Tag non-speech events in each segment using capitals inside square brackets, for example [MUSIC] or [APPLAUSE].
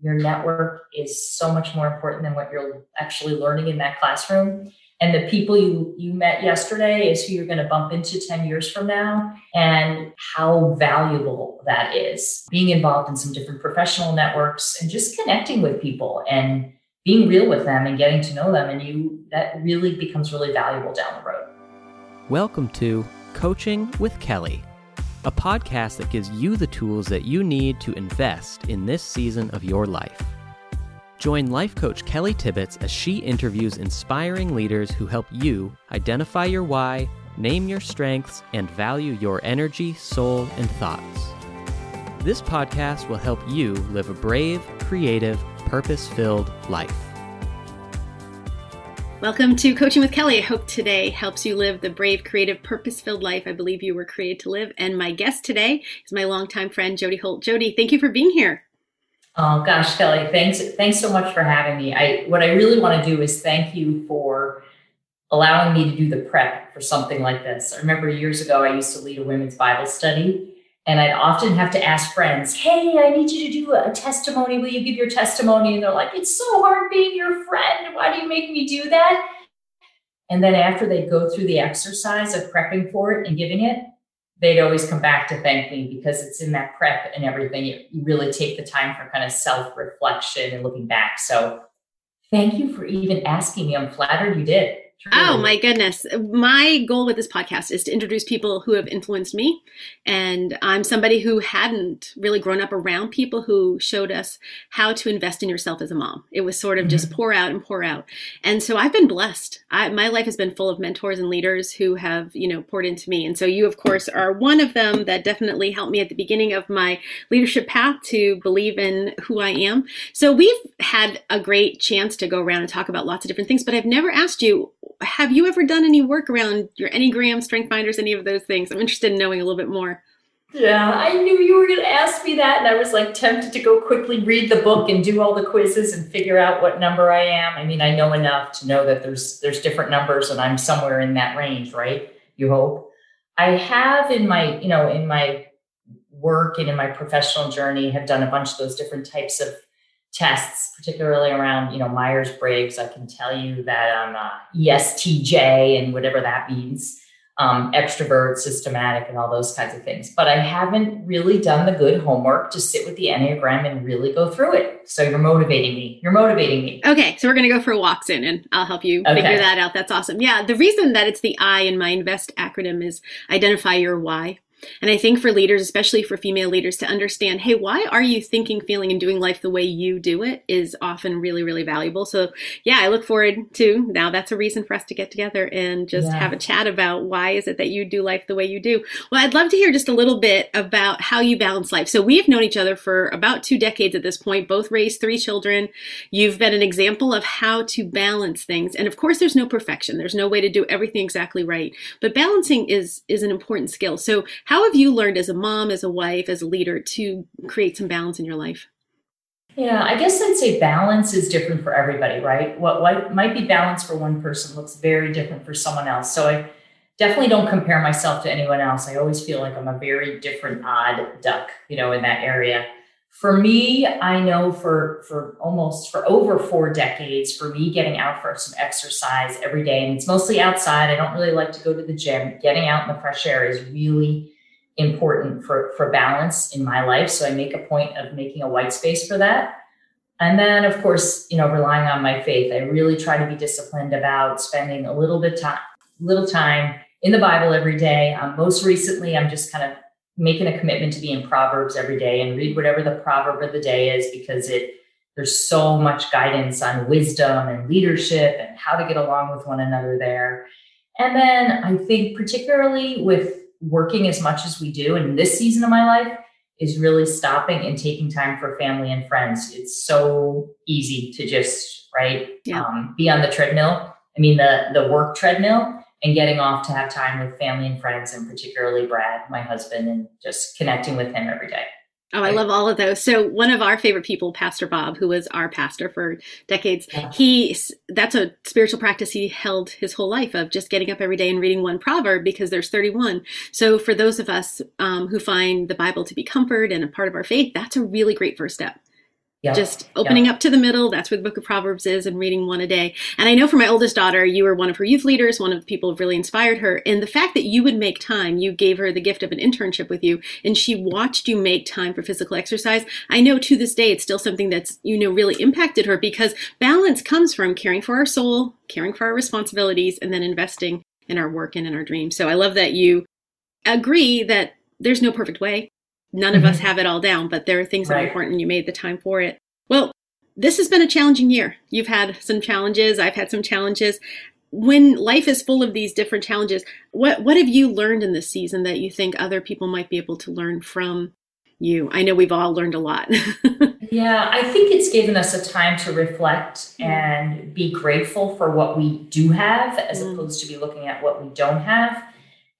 your network is so much more important than what you're actually learning in that classroom. And the people you you met yesterday is who you're going to bump into 10 years from now and how valuable that is. Being involved in some different professional networks and just connecting with people and being real with them and getting to know them and you that really becomes really valuable down the road. Welcome to coaching with kelly a podcast that gives you the tools that you need to invest in this season of your life Join life coach Kelly Tibbetts as she interviews inspiring leaders who help you identify your why, name your strengths, and value your energy, soul, and thoughts. This podcast will help you live a brave, creative, purpose filled life. Welcome to Coaching with Kelly. I hope today helps you live the brave, creative, purpose filled life I believe you were created to live. And my guest today is my longtime friend, Jody Holt. Jody, thank you for being here. Oh gosh, Kelly, thanks thanks so much for having me. I what I really want to do is thank you for allowing me to do the prep for something like this. I remember years ago I used to lead a women's Bible study and I'd often have to ask friends, "Hey, I need you to do a testimony. Will you give your testimony?" And they're like, "It's so hard being your friend. Why do you make me do that?" And then after they go through the exercise of prepping for it and giving it, they'd always come back to thank me because it's in that prep and everything. You, really take the time for kind of self reflection and looking back. So thank you for even asking me. I'm flattered you did. Oh my goodness. My goal with this podcast is to introduce people who have influenced me. And I'm somebody who hadn't really grown up around people who showed us how to invest in yourself as a mom. It was sort of mm-hmm. just pour out and pour out. And so I've been blessed. I, my life has been full of mentors and leaders who have, you know, poured into me. And so you, of course, are one of them that definitely helped me at the beginning of my leadership path to believe in who I am. So we've had a great chance to go around and talk about lots of different things, but I've never asked you have you ever done any work around your Enneagram, Strength Finders, any of those things? I'm interested in knowing a little bit more. Yeah, I knew you were going to ask me that. And I was like tempted to go quickly read the book and do all the quizzes and figure out what number I am. I mean, I know enough to know that there's there's different numbers and I'm somewhere in that range, right? You hope. I have in my, you know, in my work and in my professional journey have done a bunch of those different types of tests, particularly around, you know, Myers Briggs. I can tell you that I'm a ESTJ and whatever that means, um, extrovert, systematic, and all those kinds of things. But I haven't really done the good homework to sit with the Enneagram and really go through it. So you're motivating me. You're motivating me. Okay. So we're to go for a walk soon and I'll help you okay. figure that out. That's awesome. Yeah. The reason that it's the I in my INVEST acronym is identify your why. And I think for leaders, especially for female leaders, to understand, hey, why are you thinking, feeling, and doing life the way you do it is often really, really valuable. So, yeah, I look forward to now that's a reason for us to get together and just yeah. have a chat about why is it that you do life the way you do. Well, I'd love to hear just a little bit about how you balance life. So, we've known each other for about two decades at this point, both raised three children. You've been an example of how to balance things. And of course, there's no perfection, there's no way to do everything exactly right, but balancing is, is an important skill. So, how have you learned as a mom, as a wife, as a leader to create some balance in your life? Yeah, I guess I'd say balance is different for everybody, right? What, might be balance for one person looks very different for someone else. So I definitely don't compare myself to anyone else. I always feel like I'm a very different odd duck, you know, in that area. For me, I know for for almost for over four decades, for me getting out for some exercise every day, and it's mostly outside. I don't really like to go to the gym. Getting out in the fresh air is really important for, for balance in my life. So I make a point of making a white space for that. And then, of course, you know, relying on my faith. I really try to be disciplined about spending a little bit time, little time in the Bible every day. Um, most recently, I'm just kind of making a commitment to be in Proverbs every day and read whatever the proverb of the day is because it there's so much guidance on wisdom and leadership and how to get along with one another there. And then I think particularly with working as much as we do in this season of my life is really stopping and taking time for family and friends. It's so easy to just right yeah. um, be on the treadmill. I mean the the work treadmill and getting off to have time with family and friends, and particularly Brad, my husband, and just connecting with him every day. Oh, I love all of those. So one of our favorite people, Pastor Bob, who was our pastor for decades, he that's a spiritual practice he held his whole life of just getting up every day and reading one proverb because there's 31. So for those of us um, who find the Bible to be comfort and a part of our faith, that's a really great first step. Yep. Just opening yep. up to the middle. That's where the book of Proverbs is and reading one a day. And I know for my oldest daughter, you were one of her youth leaders, one of the people who really inspired her. And the fact that you would make time, you gave her the gift of an internship with you and she watched you make time for physical exercise. I know to this day, it's still something that's, you know, really impacted her because balance comes from caring for our soul, caring for our responsibilities, and then investing in our work and in our dreams. So I love that you agree that there's no perfect way. None of mm-hmm. us have it all down, but there are things right. that are important and you made the time for it. Well, this has been a challenging year. You've had some challenges, I've had some challenges. When life is full of these different challenges, what what have you learned in this season that you think other people might be able to learn from you? I know we've all learned a lot. [LAUGHS] yeah, I think it's given us a time to reflect mm. and be grateful for what we do have as mm. opposed to be looking at what we don't have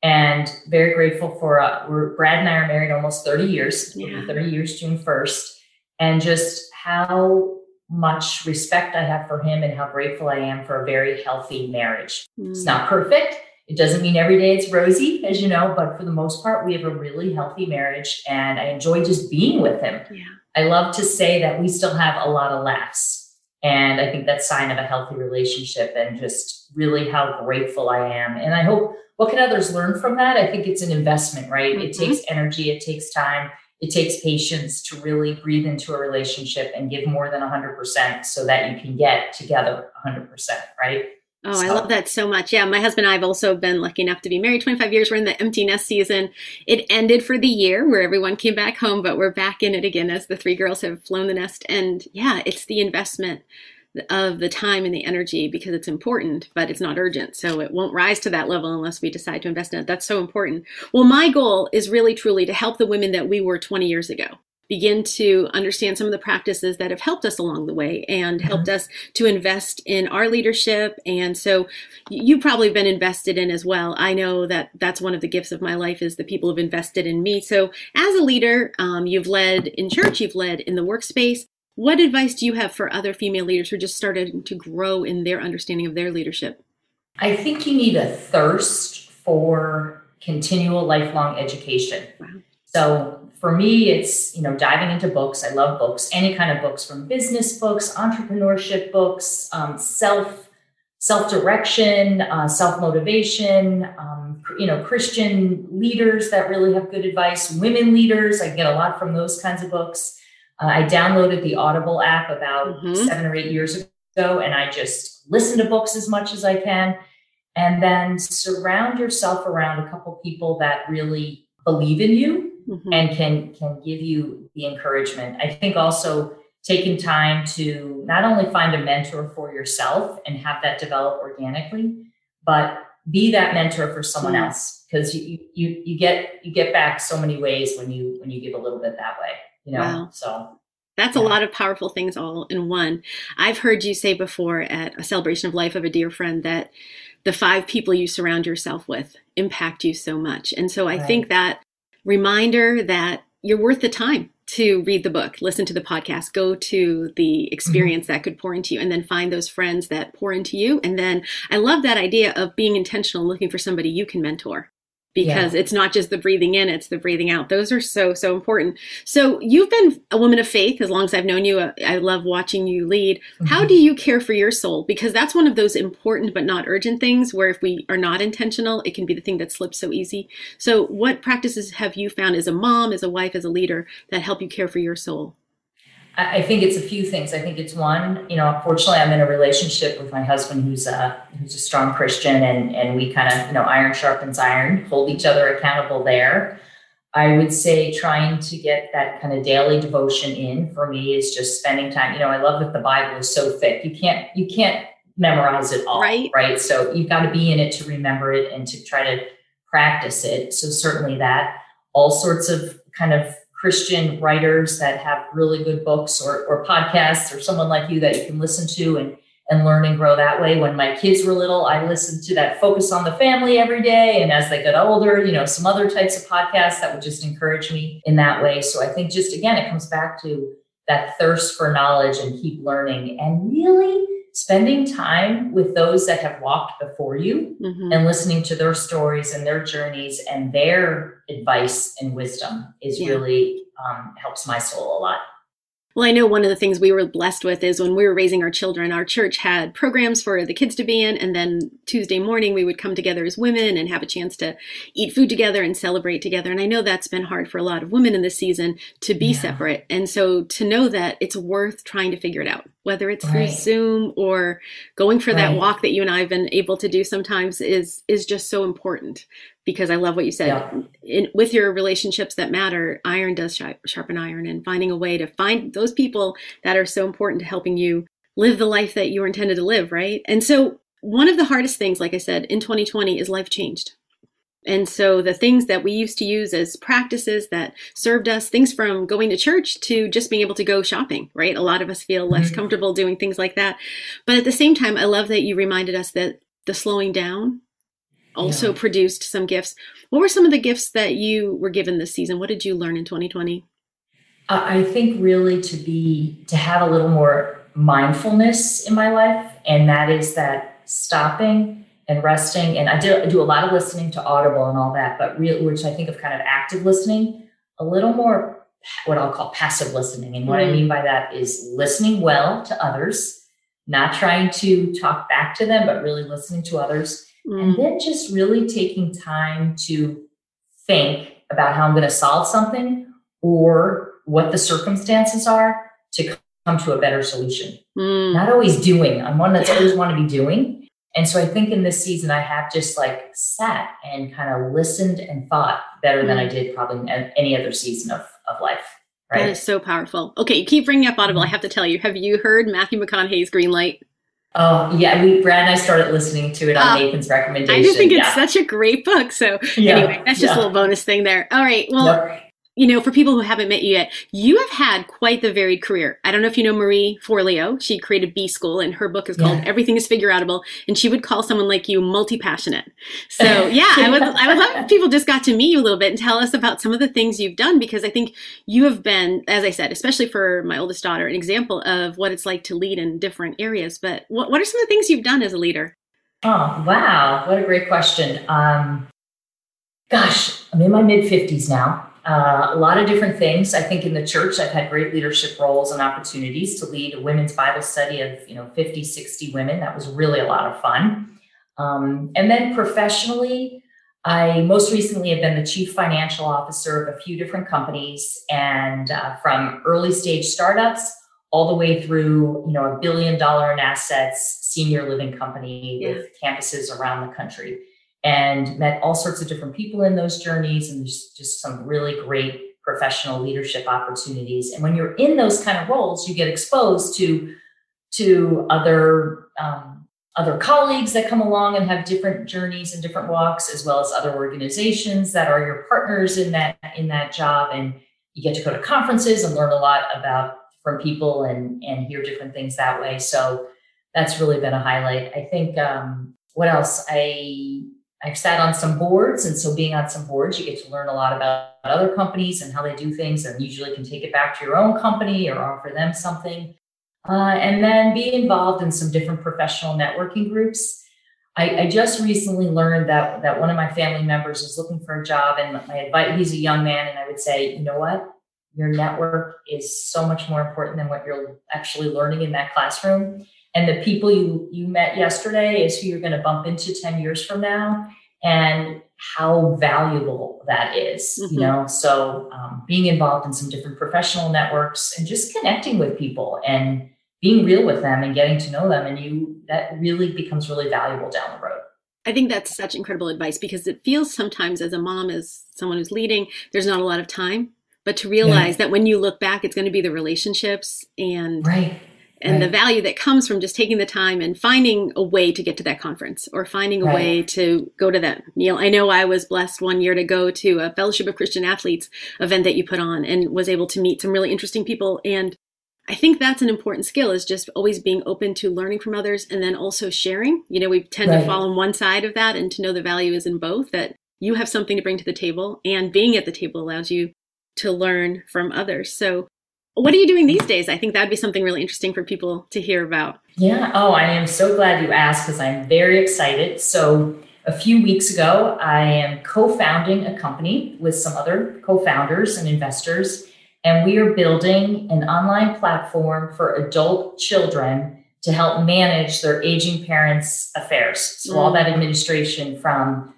and very grateful for uh, we're brad and i are married almost 30 years yeah. 30 years june 1st and just how much respect i have for him and how grateful i am for a very healthy marriage mm. it's not perfect it doesn't mean every day it's rosy as you know but for the most part we have a really healthy marriage and i enjoy just being with him yeah. i love to say that we still have a lot of laughs and i think that's sign of a healthy relationship and just really how grateful i am and i hope what can others learn from that? I think it's an investment, right? Mm-hmm. It takes energy, it takes time, it takes patience to really breathe into a relationship and give more than 100% so that you can get together 100%, right? Oh, so. I love that so much. Yeah, my husband and I have also been lucky enough to be married 25 years. We're in the empty nest season. It ended for the year where everyone came back home, but we're back in it again as the three girls have flown the nest. And yeah, it's the investment of the time and the energy because it's important, but it's not urgent. So it won't rise to that level unless we decide to invest in it. That's so important. Well, my goal is really truly to help the women that we were 20 years ago begin to understand some of the practices that have helped us along the way and mm-hmm. helped us to invest in our leadership. And so you've probably been invested in as well. I know that that's one of the gifts of my life is the people have invested in me. So as a leader, um, you've led in church, you've led in the workspace. What advice do you have for other female leaders who are just started to grow in their understanding of their leadership? I think you need a thirst for continual lifelong education. Wow. So for me, it's you know diving into books. I love books, any kind of books, from business books, entrepreneurship books, um, self self direction, uh, self motivation. Um, you know, Christian leaders that really have good advice, women leaders. I get a lot from those kinds of books. Uh, I downloaded the Audible app about mm-hmm. seven or eight years ago, and I just listen to books as much as I can. And then surround yourself around a couple people that really believe in you mm-hmm. and can can give you the encouragement. I think also taking time to not only find a mentor for yourself and have that develop organically, but be that mentor for someone mm-hmm. else because you, you you get you get back so many ways when you when you give a little bit that way you know wow. so that's a lot of powerful things all in one. I've heard you say before at a celebration of life of a dear friend that the five people you surround yourself with impact you so much. And so I right. think that reminder that you're worth the time to read the book, listen to the podcast, go to the experience mm-hmm. that could pour into you, and then find those friends that pour into you. And then I love that idea of being intentional, looking for somebody you can mentor because yeah. it's not just the breathing in, it's the breathing out. Those are so, so important. So you've been a woman of faith as long as I've known you. I love watching you lead. Mm-hmm. How do you care for your soul? Because that's one of those important but not urgent things where if we are not intentional, it can be the thing that slips so easy. So what practices have you found as a mom, as a wife, as a leader that help you care for your soul? I think it's a few things. I think it's one, you know, fortunately I'm in a relationship with my husband who's a who's a strong Christian and and we kind of, you know, iron sharpens iron, hold each other accountable there. I would say trying to get that kind of daily devotion in for me is just spending time. You know, I love that the Bible is so thick. You can't you can't memorize it all, right? Right. So you've got to be in it to remember it and to try to practice it. So certainly that all sorts of kind of Christian writers that have really good books or, or podcasts or someone like you that you can listen to and, and learn and grow that way. When my kids were little, I listened to that Focus on the Family every day. And as they got older, you know, some other types of podcasts that would just encourage me in that way. So I think just again, it comes back to that thirst for knowledge and keep learning and really spending time with those that have walked before you mm-hmm. and listening to their stories and their journeys and their advice and wisdom is yeah. really um, helps my soul a lot Well, I know one of the things we were blessed with is when we were raising our children, our church had programs for the kids to be in. And then Tuesday morning, we would come together as women and have a chance to eat food together and celebrate together. And I know that's been hard for a lot of women in this season to be yeah. separate. And so to know that it's worth trying to figure it out, whether it's right. through Zoom or going for right. that walk that you and I have been able to do sometimes is, is just so important because I love what you said. Yeah. In, with your relationships that matter, iron does sharpen iron, and finding a way to find those people that are so important to helping you live the life that you were intended to live, right? And so, one of the hardest things, like I said, in 2020 is life changed. And so, the things that we used to use as practices that served us, things from going to church to just being able to go shopping, right? A lot of us feel less mm-hmm. comfortable doing things like that. But at the same time, I love that you reminded us that the slowing down also yeah. produced some gifts. What were some of the gifts that you were given this season? What did you learn in 2020? I think really to be to have a little more mindfulness in my life, and that is that stopping and resting. And I do, I do a lot of listening to Audible and all that, but real, which I think of kind of active listening, a little more what I'll call passive listening. And what mm. I mean by that is listening well to others, not trying to talk back to them, but really listening to others Mm. And then just really taking time to think about how I'm going to solve something or what the circumstances are to come to a better solution. Mm. Not always doing. I'm one that's always want to be doing. And so I think in this season, I have just like sat and kind of listened and thought better mm. than I mm. did probably in any other season of, of life. Right? That is so powerful. Okay, you keep bringing up Audible. I mm-hmm. have to tell you, have you heard Matthew McConaughey's Green Light? Oh yeah, we Brad and I started listening to it on uh, Nathan's recommendation. I just think it's yeah. such a great book. So yeah. anyway, that's just yeah. a little bonus thing there. All right. Well, yep you know, for people who haven't met you yet, you have had quite the varied career. I don't know if you know Marie Forleo. She created B School, and her book is called yeah. Everything is Figure Outable. And she would call someone like you multi passionate. So [LAUGHS] yeah, I would I would love if people just got to meet you a little bit and tell us about some of the things you've done because I think you have been, as I said, especially for my oldest daughter, an example of what it's like to lead in different areas. But what what are some of the things you've done as a leader? Oh wow, what a great question. Um, gosh, I'm in my mid 50s now. Uh, a lot of different things. I think in the church, I've had great leadership roles and opportunities to lead a women's Bible study of, you know, 50, 60 women. That was really a lot of fun. Um, and then professionally, I most recently have been the chief financial officer of a few different companies and uh, from early stage startups all the way through, you know, a billion dollar in assets senior living company yeah. with campuses around the country and met all sorts of different people in those journeys and there's just some really great professional leadership opportunities. And when you're in those kind of roles you get exposed to to other um, other colleagues that come along and have different journeys and different walks as well as other organizations that are your partners in that in that job. And you get to go to conferences and learn a lot about from people and and hear different things that way. So that's really been a highlight. I think um, what else? I I've sat on some boards, and so being on some boards, you get to learn a lot about other companies and how they do things, and usually can take it back to your own company or offer them something. Uh, and then be involved in some different professional networking groups. I, I, just recently learned that that one of my family members is looking for a job, and my advice, he's a young man, and I would say, you know what, your network is so much more important than what you're actually learning in that classroom and the people you you met yesterday is who you're going to bump into 10 years from now and how valuable that is, mm-hmm. you know so um, being involved in some different professional networks and just connecting with people and being real with them and getting to know them and you that really becomes really valuable down the road I think that's such incredible advice because it feels sometimes as a mom, as someone who's leading, there's not a lot of time. But to realize yeah. that when you look back, it's going to be the relationships and right and right. the value that comes from just taking the time and finding a way to get to that conference or finding a right. way to go to that meal. I know I was blessed one year to go to a Fellowship of Christian Athletes event that you put on and was able to meet some really interesting people. And I think that's an important skill is just always being open to learning from others and then also sharing. You know, we tend right. to fall on one side of that and to know the value is in both that you have something to bring to the table and being at the table allows you to learn from others. So what are you doing these days? I think that'd be something really interesting for people to hear about. Yeah. Oh, I am so glad you asked because I'm very excited. So, a few weeks ago, I am co founding a company with some other co founders and investors. And we are building an online platform for adult children to help manage their aging parents' affairs. So, mm. all that administration from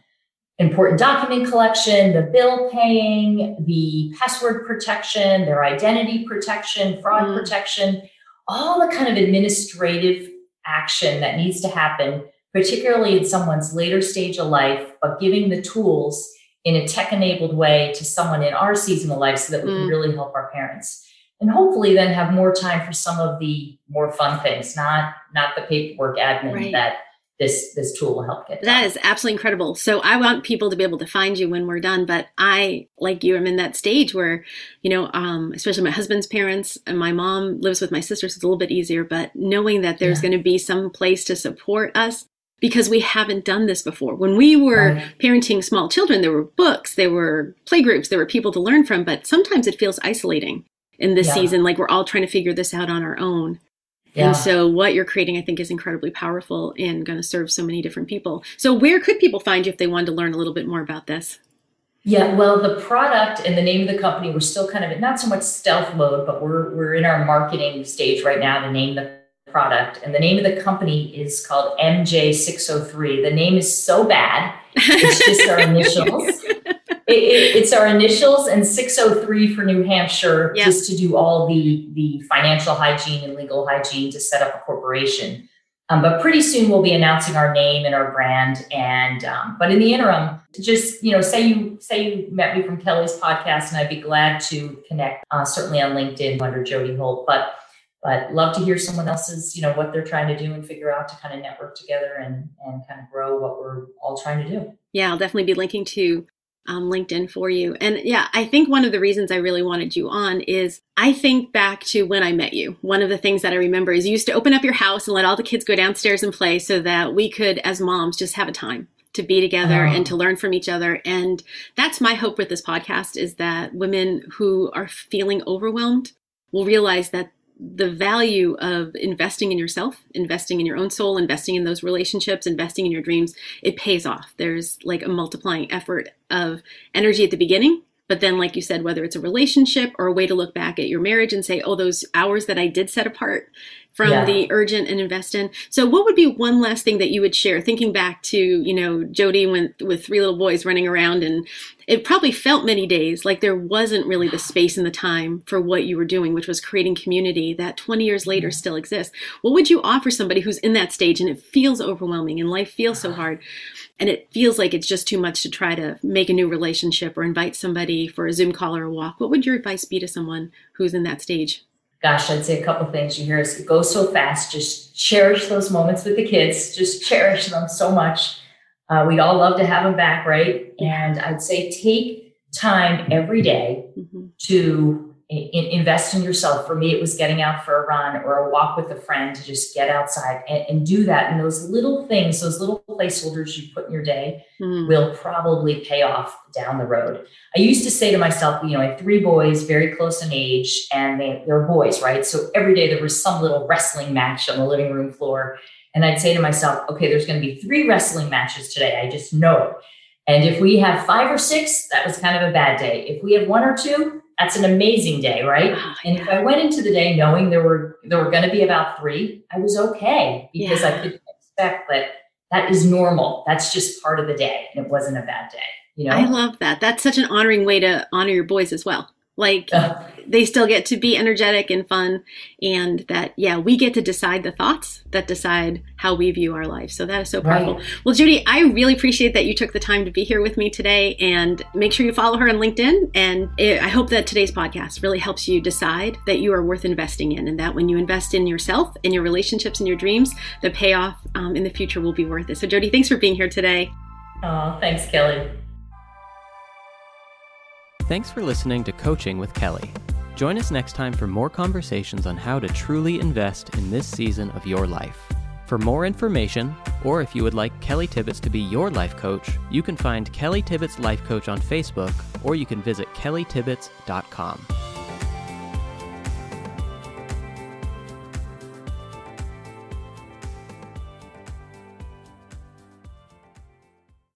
important document collection, the bill paying, the password protection, their identity protection, fraud mm. protection, all the kind of administrative action that needs to happen, particularly in someone's later stage of life, but giving the tools in a tech enabled way to someone in our season of life so that we mm. can really help our parents and hopefully then have more time for some of the more fun things not not the paperwork admin right. that this this tool will help get done. that is absolutely incredible so i want people to be able to find you when we're done but i like you i'm in that stage where you know um, especially my husband's parents and my mom lives with my sister so it's a little bit easier but knowing that there's yeah. going to be some place to support us because we haven't done this before. When we were right. parenting small children, there were books, there were playgroups, there were people to learn from, but sometimes it feels isolating in this yeah. season, like we're all trying to figure this out on our own. Yeah. And so what you're creating, I think, is incredibly powerful and going to serve so many different people. So where could people find you if they wanted to learn a little bit more about this? Yeah, well, the product and the name of the company, we're still kind of not so much stealth mode, but we're we're in our marketing stage right now to name the product. And the name of the company is called MJ603. The name is so bad. It's just our [LAUGHS] initials. [LAUGHS] It, it, it's our initials and 603 for New Hampshire, yep. just to do all the, the financial hygiene and legal hygiene to set up a corporation. Um, but pretty soon we'll be announcing our name and our brand. And um, but in the interim, just you know, say you say you met me from Kelly's podcast, and I'd be glad to connect. Uh, certainly on LinkedIn under Jody Holt, but but love to hear someone else's, you know, what they're trying to do and figure out to kind of network together and and kind of grow what we're all trying to do. Yeah, I'll definitely be linking to um, LinkedIn for you. And yeah, I think one of the reasons I really wanted you on is I think back to when I met you. One of the things that I remember is you used to open up your house and let all the kids go downstairs and play so that we could, as moms, just have a time to be together oh. and to learn from each other. And that's my hope with this podcast is that women who are feeling overwhelmed will realize that the value of investing in yourself, investing in your own soul, investing in those relationships, investing in your dreams, it pays off. There's like a multiplying effort of energy at the beginning. But then, like you said, whether it's a relationship or a way to look back at your marriage and say, oh, those hours that I did set apart from yeah. the urgent and invest in. So what would be one last thing that you would share thinking back to, you know, Jody when, with three little boys running around and it probably felt many days like there wasn't really the space and the time for what you were doing, which was creating community that 20 years later mm-hmm. still exists. What would you offer somebody who's in that stage and it feels overwhelming and life feels so hard and it feels like it's just too much to try to make a new relationship or invite somebody for a Zoom call or a walk? What would your advice be to someone who's in that stage? Gosh, I'd say a couple things. You hear us go so fast. Just cherish those moments with the kids. Just cherish them so much. Uh, we'd all love to have them back, right? And I'd say take time every day mm-hmm. to invest in yourself. For me, it was getting out for a run or a walk with a friend to just get outside and, and do that. And those little things, those little placeholders you put in your day mm. will probably pay off down the road. I used to say to myself, you know, I have three boys very close in age and they, they're boys, right? So every day there was some little wrestling match on the living room floor. And I'd say to myself, okay, there's going to be three wrestling matches today. I just know it. And if we have five or six, that was kind of a bad day. If we have one or two, that's an amazing day, right? Oh, and yeah. if I went into the day knowing there were there were going to be about three, I was okay because yeah. I could expect that that is normal. That's just part of the day, and it wasn't a bad day. You know, I love that. That's such an honoring way to honor your boys as well. Like uh, they still get to be energetic and fun, and that yeah, we get to decide the thoughts that decide how we view our life. So that is so powerful. Right. Well, Jody, I really appreciate that you took the time to be here with me today, and make sure you follow her on LinkedIn. And it, I hope that today's podcast really helps you decide that you are worth investing in, and that when you invest in yourself, in your relationships, and your dreams, the payoff um, in the future will be worth it. So, Jody, thanks for being here today. Oh, thanks, Kelly. Thanks for listening to Coaching with Kelly. Join us next time for more conversations on how to truly invest in this season of your life. For more information, or if you would like Kelly Tibbetts to be your life coach, you can find Kelly Tibbetts Life Coach on Facebook, or you can visit kellytibbetts.com.